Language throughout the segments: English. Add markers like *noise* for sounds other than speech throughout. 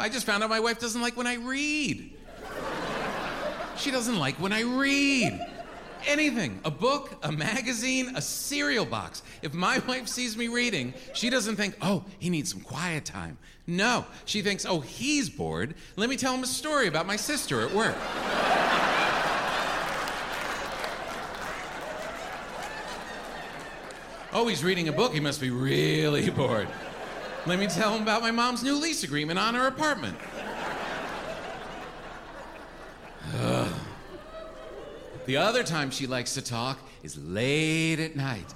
I just found out my wife doesn't like when I read. She doesn't like when I read. Anything. A book, a magazine, a cereal box. If my *laughs* wife sees me reading, she doesn't think, oh, he needs some quiet time. No. She thinks, oh, he's bored. Let me tell him a story about my sister at work. *laughs* oh, he's reading a book. He must be really *laughs* bored. Let me tell him about my mom's new lease agreement on her apartment. Ugh. The other time she likes to talk is late at night.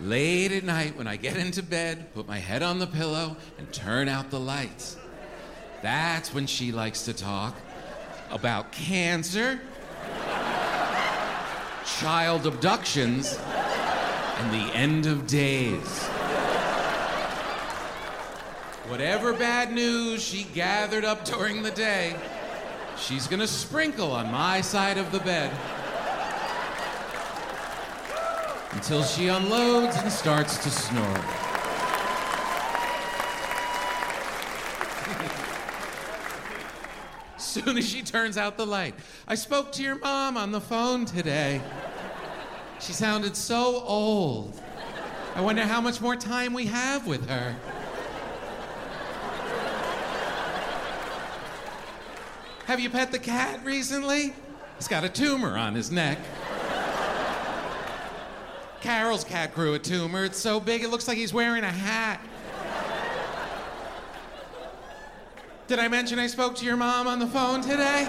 Late at night when I get into bed, put my head on the pillow, and turn out the lights. That's when she likes to talk about cancer, child abductions, and the end of days. Whatever bad news she gathered up during the day, she's gonna sprinkle on my side of the bed until she unloads and starts to snore. *laughs* Soon as she turns out the light, I spoke to your mom on the phone today. She sounded so old. I wonder how much more time we have with her. Have you pet the cat recently? He's got a tumor on his neck. Carol's cat grew a tumor. It's so big it looks like he's wearing a hat. Did I mention I spoke to your mom on the phone today?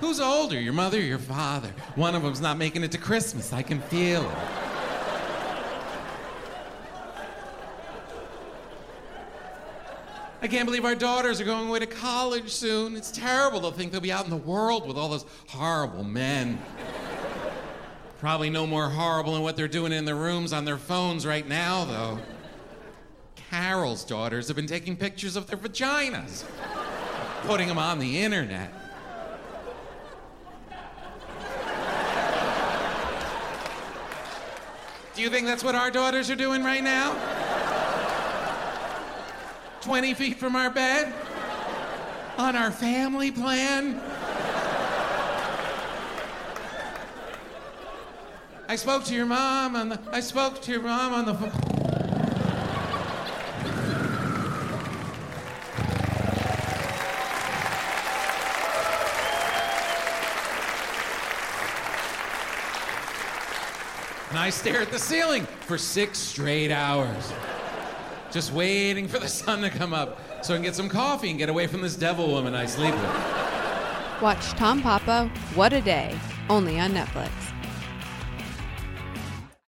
Who's older, your mother or your father? One of them's not making it to Christmas. I can feel it. I can't believe our daughters are going away to college soon. It's terrible to think they'll be out in the world with all those horrible men. Probably no more horrible than what they're doing in their rooms on their phones right now, though. Carol's daughters have been taking pictures of their vaginas, putting them on the internet. Do you think that's what our daughters are doing right now? 20 feet from our bed? On our family plan? I spoke to your mom on the I spoke to your mom on the. And I stare at the ceiling for six straight hours. Just waiting for the sun to come up so I can get some coffee and get away from this devil woman I sleep with. Watch Tom Papa, What a Day, only on Netflix.